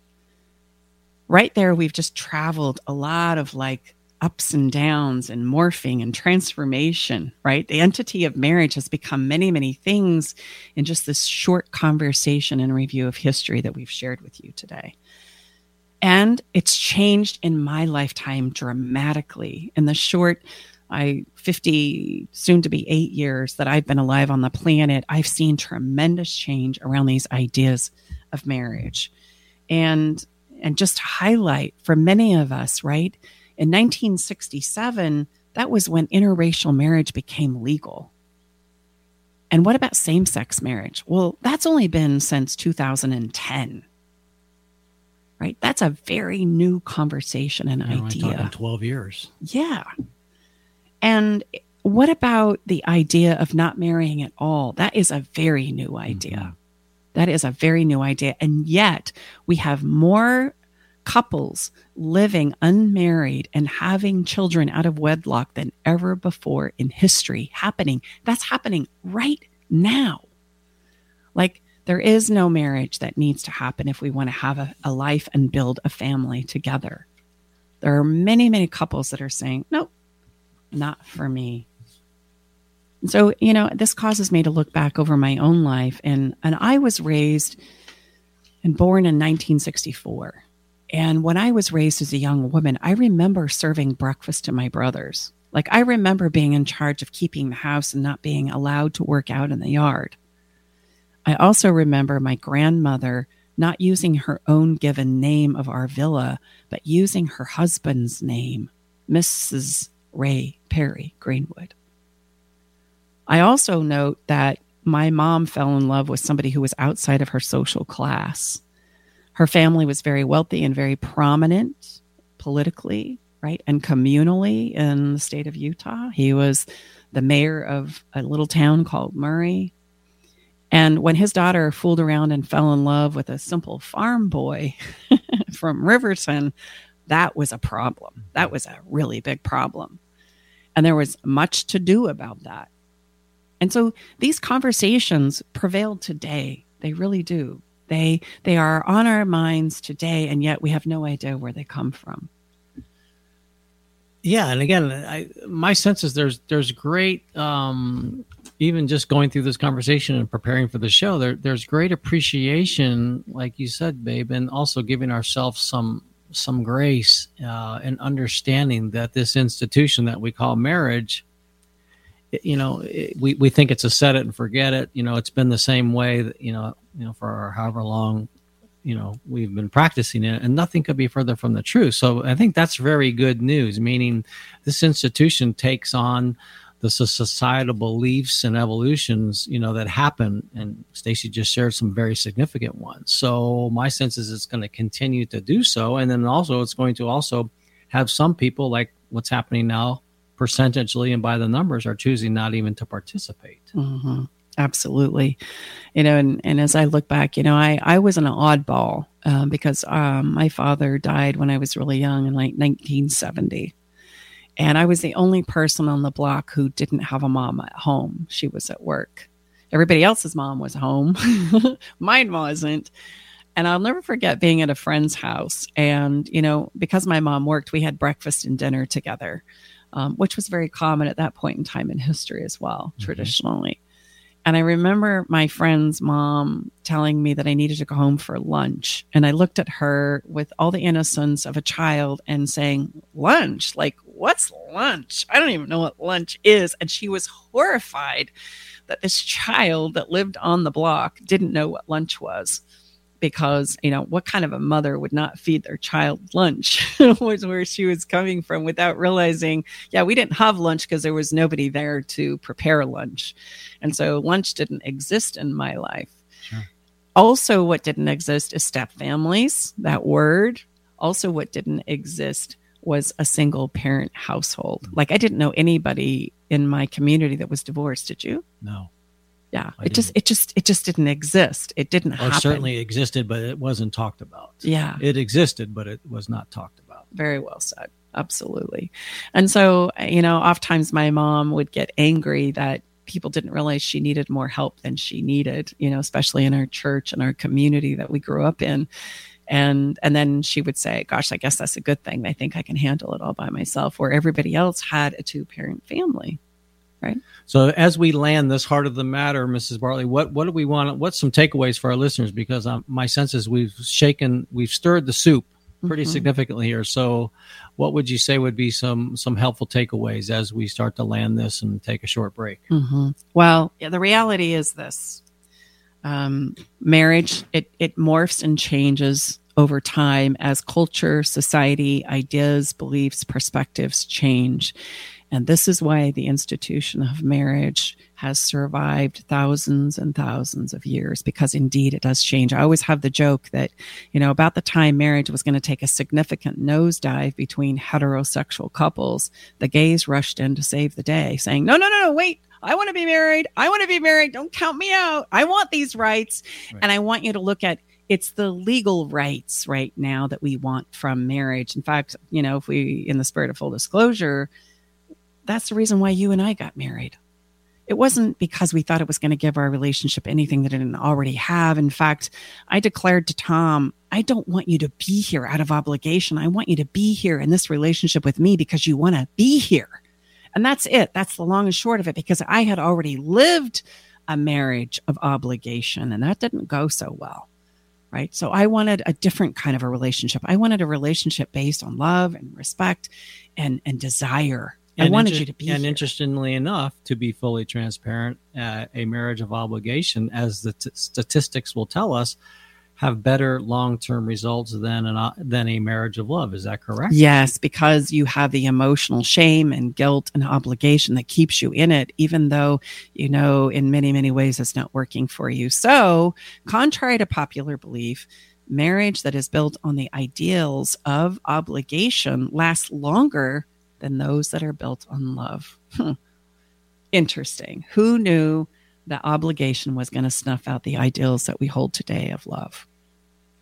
Right there, we've just traveled a lot of like ups and downs and morphing and transformation, right? The entity of marriage has become many, many things in just this short conversation and review of history that we've shared with you today. And it's changed in my lifetime dramatically. In the short, I 50 soon to be 8 years that I've been alive on the planet, I've seen tremendous change around these ideas of marriage. And and just to highlight for many of us, right? In 1967, that was when interracial marriage became legal. And what about same sex marriage? Well, that's only been since 2010. Right? That's a very new conversation and yeah, idea. 12 years. Yeah. And what about the idea of not marrying at all? That is a very new idea. Mm-hmm. That is a very new idea. And yet we have more couples living unmarried and having children out of wedlock than ever before in history happening. That's happening right now. Like, there is no marriage that needs to happen if we want to have a, a life and build a family together. There are many, many couples that are saying, nope, not for me. So, you know, this causes me to look back over my own life. And, and I was raised and born in 1964. And when I was raised as a young woman, I remember serving breakfast to my brothers. Like I remember being in charge of keeping the house and not being allowed to work out in the yard. I also remember my grandmother not using her own given name of our villa, but using her husband's name, Mrs. Ray Perry Greenwood. I also note that my mom fell in love with somebody who was outside of her social class. Her family was very wealthy and very prominent politically, right? And communally in the state of Utah. He was the mayor of a little town called Murray. And when his daughter fooled around and fell in love with a simple farm boy from Riverton, that was a problem. That was a really big problem. And there was much to do about that. And so these conversations prevail today. They really do. They they are on our minds today, and yet we have no idea where they come from. Yeah, and again, I, my sense is there's there's great um, even just going through this conversation and preparing for the show. There there's great appreciation, like you said, babe, and also giving ourselves some some grace uh, and understanding that this institution that we call marriage you know, it, we, we think it's a set it and forget it. You know, it's been the same way, that, you know, you know, for however long, you know, we've been practicing it and nothing could be further from the truth. So I think that's very good news, meaning this institution takes on the societal beliefs and evolutions, you know, that happen. And Stacy just shared some very significant ones. So my sense is it's going to continue to do so. And then also it's going to also have some people like what's happening now percentagely and by the numbers are choosing not even to participate. Mm-hmm. Absolutely. You know, and, and as I look back, you know, I, I was an oddball um, because um, my father died when I was really young in like 1970. And I was the only person on the block who didn't have a mom at home. She was at work. Everybody else's mom was home. Mine wasn't. And I'll never forget being at a friend's house. And, you know, because my mom worked, we had breakfast and dinner together, um, which was very common at that point in time in history as well, mm-hmm. traditionally. And I remember my friend's mom telling me that I needed to go home for lunch. And I looked at her with all the innocence of a child and saying, Lunch? Like, what's lunch? I don't even know what lunch is. And she was horrified that this child that lived on the block didn't know what lunch was because you know what kind of a mother would not feed their child lunch? Was where she was coming from without realizing yeah we didn't have lunch because there was nobody there to prepare lunch. And so lunch didn't exist in my life. Sure. also what didn't exist is step families that word. Also what didn't exist was a single parent household. Like i didn't know anybody in my community that was divorced. Did you? No yeah. I it didn't. just it just it just didn't exist. It didn't happen. certainly existed but it wasn't talked about. Yeah. It existed but it was not talked about. Very well said. Absolutely. And so you know oftentimes my mom would get angry that people didn't realize she needed more help than she needed you know especially in our church and our community that we grew up in. And and then she would say gosh i guess that's a good thing. I think i can handle it all by myself where everybody else had a two parent family right so as we land this heart of the matter, Mrs. Bartley, what what do we want? What's some takeaways for our listeners? Because um, my sense is we've shaken, we've stirred the soup pretty mm-hmm. significantly here. So, what would you say would be some some helpful takeaways as we start to land this and take a short break? Mm-hmm. Well, yeah, the reality is this: um, marriage it it morphs and changes over time as culture, society, ideas, beliefs, perspectives change. And this is why the institution of marriage has survived thousands and thousands of years because indeed it does change. I always have the joke that, you know, about the time marriage was going to take a significant nosedive between heterosexual couples, the gays rushed in to save the day, saying, no, no, no, no, wait. I want to be married. I want to be married. Don't count me out. I want these rights. Right. And I want you to look at it's the legal rights right now that we want from marriage. In fact, you know, if we, in the spirit of full disclosure, that's the reason why you and I got married. It wasn't because we thought it was going to give our relationship anything that it didn't already have. In fact, I declared to Tom, I don't want you to be here out of obligation. I want you to be here in this relationship with me because you want to be here. And that's it. That's the long and short of it because I had already lived a marriage of obligation and that didn't go so well. Right. So I wanted a different kind of a relationship. I wanted a relationship based on love and respect and, and desire I wanted inter- you to be. And here. interestingly enough, to be fully transparent, uh, a marriage of obligation, as the t- statistics will tell us, have better long-term results than an uh, than a marriage of love. Is that correct? Yes, because you have the emotional shame and guilt and obligation that keeps you in it, even though you know in many many ways it's not working for you. So, contrary to popular belief. Marriage that is built on the ideals of obligation lasts longer than those that are built on love. Hmm. Interesting. Who knew that obligation was going to snuff out the ideals that we hold today of love?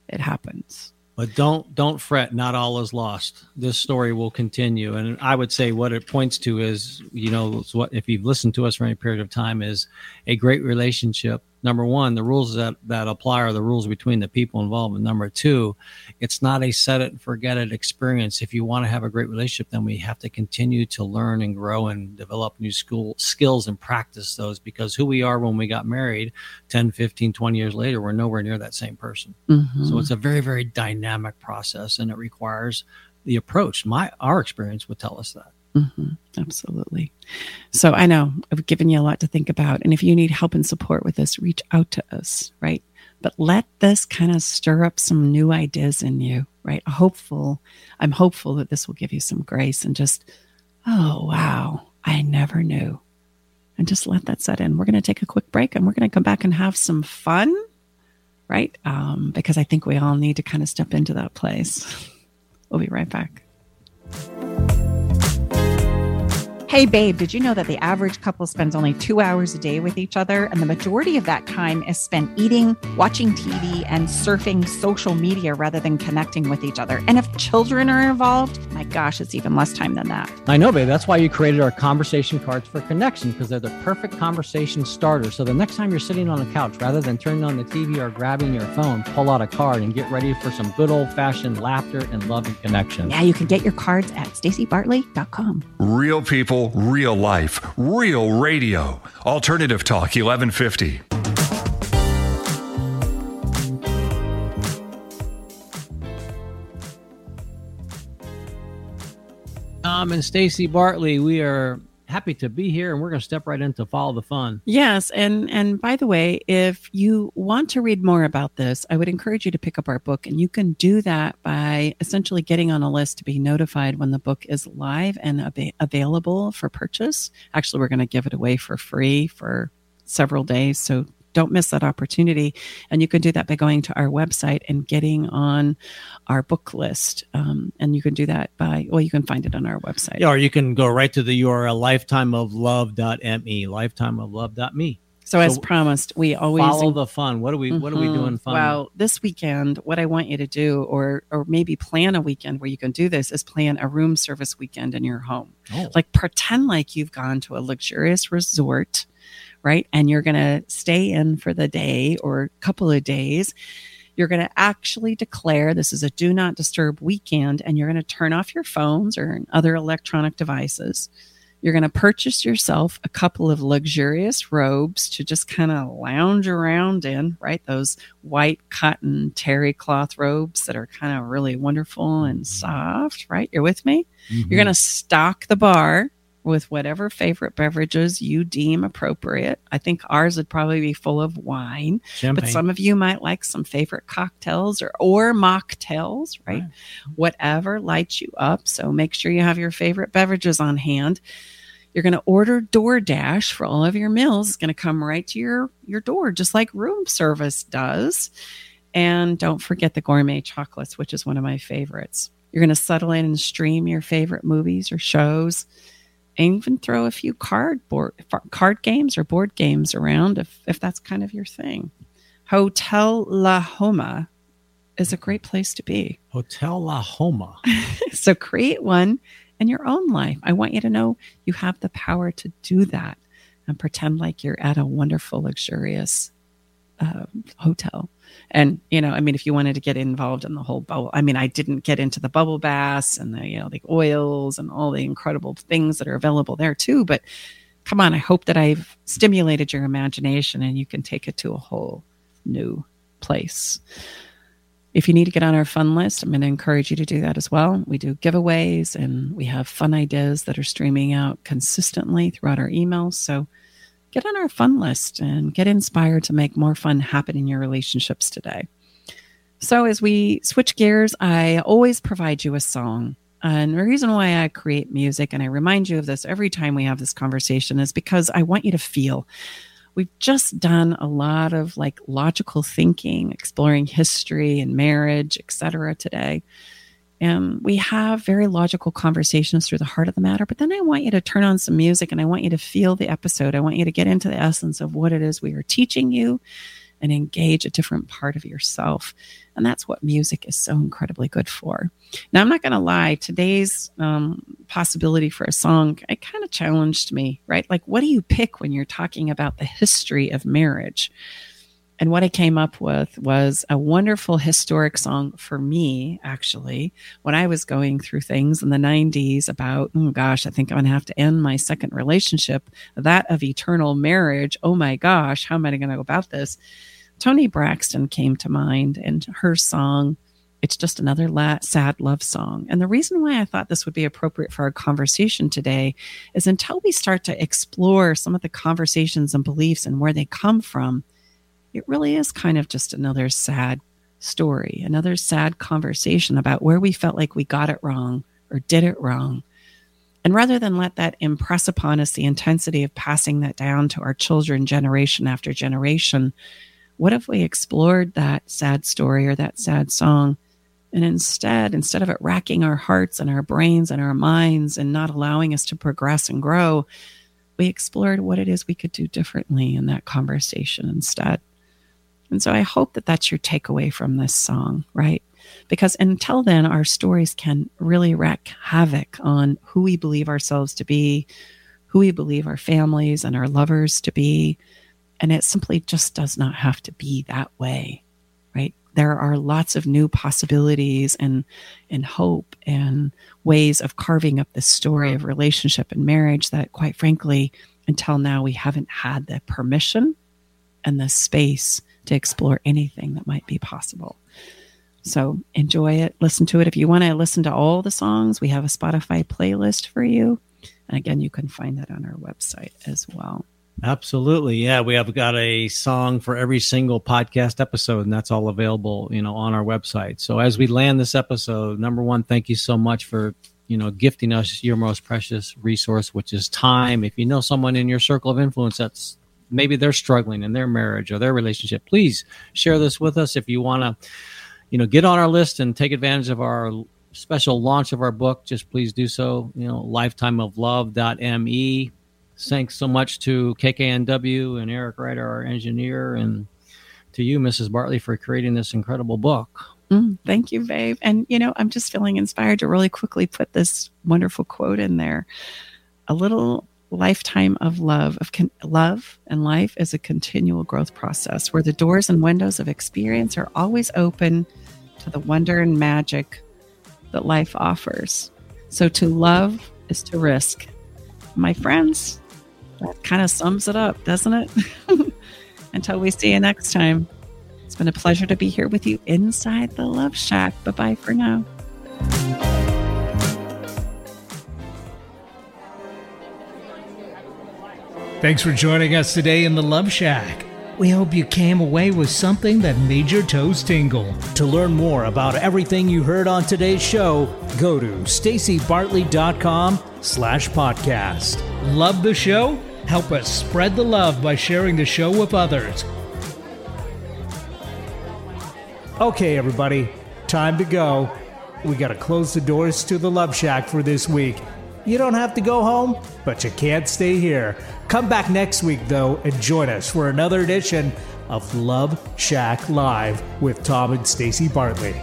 It happens. But don't don't fret. Not all is lost. This story will continue, and I would say what it points to is, you know, what if you've listened to us for any period of time is a great relationship number one, the rules that, that apply are the rules between the people involved. And number two, it's not a set it and forget it experience. If you want to have a great relationship, then we have to continue to learn and grow and develop new school skills and practice those because who we are when we got married 10, 15, 20 years later, we're nowhere near that same person. Mm-hmm. So it's a very, very dynamic process and it requires the approach. My, our experience would tell us that. Mm-hmm, absolutely. So I know I've given you a lot to think about. And if you need help and support with this, reach out to us, right? But let this kind of stir up some new ideas in you, right? Hopeful. I'm hopeful that this will give you some grace and just, oh, wow, I never knew and just let that set in. We're going to take a quick break and we're going to come back and have some fun, right? Um, because I think we all need to kind of step into that place. We'll be right back. Hey, babe, did you know that the average couple spends only two hours a day with each other? And the majority of that time is spent eating, watching TV, and surfing social media rather than connecting with each other. And if children are involved, my gosh, it's even less time than that. I know, babe. That's why you created our conversation cards for connection because they're the perfect conversation starter. So the next time you're sitting on the couch, rather than turning on the TV or grabbing your phone, pull out a card and get ready for some good old fashioned laughter and love and connection. Yeah, you can get your cards at stacybartley.com. Real people, real life, real radio. Alternative Talk 1150. Tom and Stacy Bartley, we are happy to be here and we're going to step right into follow the fun. Yes, and and by the way, if you want to read more about this, I would encourage you to pick up our book and you can do that by essentially getting on a list to be notified when the book is live and ab- available for purchase. Actually, we're going to give it away for free for several days, so don't miss that opportunity. And you can do that by going to our website and getting on our book list. Um, and you can do that by, well, you can find it on our website. Yeah, or you can go right to the URL lifetimeoflove.me, lifetimeoflove.me. So, as promised, we always follow the fun. What are we what are we Mhm. doing fun? Well, this weekend, what I want you to do, or or maybe plan a weekend where you can do this, is plan a room service weekend in your home. Oh. Like pretend like you've gone to a luxurious resort, right? And you're gonna stay in for the day or a couple of days. You're going to actually declare this is a do not disturb weekend, and you're going to turn off your phones or other electronic devices. You're going to purchase yourself a couple of luxurious robes to just kind of lounge around in, right? Those white cotton terry cloth robes that are kind of really wonderful and mm-hmm. soft, right? You're with me? You're mm-hmm. going to stock the bar with whatever favorite beverages you deem appropriate. I think ours would probably be full of wine, Champagne. but some of you might like some favorite cocktails or or mocktails, right? Whatever lights you up. So make sure you have your favorite beverages on hand. You're going to order DoorDash for all of your meals. It's going to come right to your your door, just like room service does. And don't forget the gourmet chocolates, which is one of my favorites. You're going to settle in and stream your favorite movies or shows, and even throw a few card board card games or board games around if if that's kind of your thing. Hotel La Homa is a great place to be. Hotel La Homa. so create one in your own life. I want you to know you have the power to do that and pretend like you're at a wonderful, luxurious uh, hotel. And you know, I mean, if you wanted to get involved in the whole bubble, I mean, I didn't get into the bubble baths and the you know the oils and all the incredible things that are available there too. But come on, I hope that I've stimulated your imagination and you can take it to a whole new place. If you need to get on our fun list, I'm going to encourage you to do that as well. We do giveaways and we have fun ideas that are streaming out consistently throughout our emails. So get on our fun list and get inspired to make more fun happen in your relationships today. So, as we switch gears, I always provide you a song. And the reason why I create music, and I remind you of this every time we have this conversation, is because I want you to feel. We've just done a lot of like logical thinking, exploring history and marriage, etc. today. And we have very logical conversations through the heart of the matter. But then I want you to turn on some music and I want you to feel the episode. I want you to get into the essence of what it is we are teaching you and engage a different part of yourself. And that's what music is so incredibly good for. Now, I'm not going to lie, today's um, possibility for a song, it kind of challenged me, right? Like, what do you pick when you're talking about the history of marriage? And what I came up with was a wonderful historic song for me, actually, when I was going through things in the 90s about, oh gosh, I think I'm going to have to end my second relationship, that of eternal marriage. Oh my gosh, how am I going to go about this? Toni Braxton came to mind and her song, It's Just Another la- Sad Love Song. And the reason why I thought this would be appropriate for our conversation today is until we start to explore some of the conversations and beliefs and where they come from, it really is kind of just another sad story, another sad conversation about where we felt like we got it wrong or did it wrong. And rather than let that impress upon us the intensity of passing that down to our children generation after generation, what if we explored that sad story or that sad song? And instead, instead of it racking our hearts and our brains and our minds and not allowing us to progress and grow, we explored what it is we could do differently in that conversation instead. And so I hope that that's your takeaway from this song, right? Because until then, our stories can really wreak havoc on who we believe ourselves to be, who we believe our families and our lovers to be. And it simply just does not have to be that way, right? There are lots of new possibilities and, and hope and ways of carving up the story of relationship and marriage that, quite frankly, until now, we haven't had the permission and the space to explore anything that might be possible. So enjoy it, listen to it. If you want to listen to all the songs, we have a Spotify playlist for you. And again, you can find that on our website as well. Absolutely. Yeah, we have got a song for every single podcast episode and that's all available, you know, on our website. So as we land this episode, number 1, thank you so much for, you know, gifting us your most precious resource, which is time. If you know someone in your circle of influence that's maybe they're struggling in their marriage or their relationship, please share this with us if you want to you know, get on our list and take advantage of our special launch of our book, just please do so. You know, lifetimeoflove.me. Thanks so much to KKNW and Eric Ryder, our engineer, and to you, Mrs. Bartley, for creating this incredible book. Mm, thank you, babe. And, you know, I'm just feeling inspired to really quickly put this wonderful quote in there. A little lifetime of love, of con- love and life is a continual growth process where the doors and windows of experience are always open to the wonder and magic that life offers. So to love is to risk. My friends, that kind of sums it up, doesn't it? Until we see you next time. It's been a pleasure to be here with you inside the Love Shack. Bye bye for now. Thanks for joining us today in the Love Shack. We hope you came away with something that made your toes tingle. To learn more about everything you heard on today's show, go to stacybartley.com slash podcast. Love the show? Help us spread the love by sharing the show with others. Okay, everybody, time to go. We gotta close the doors to the Love Shack for this week. You don't have to go home, but you can't stay here. Come back next week, though, and join us for another edition of Love Shack Live with Tom and Stacy Bartley.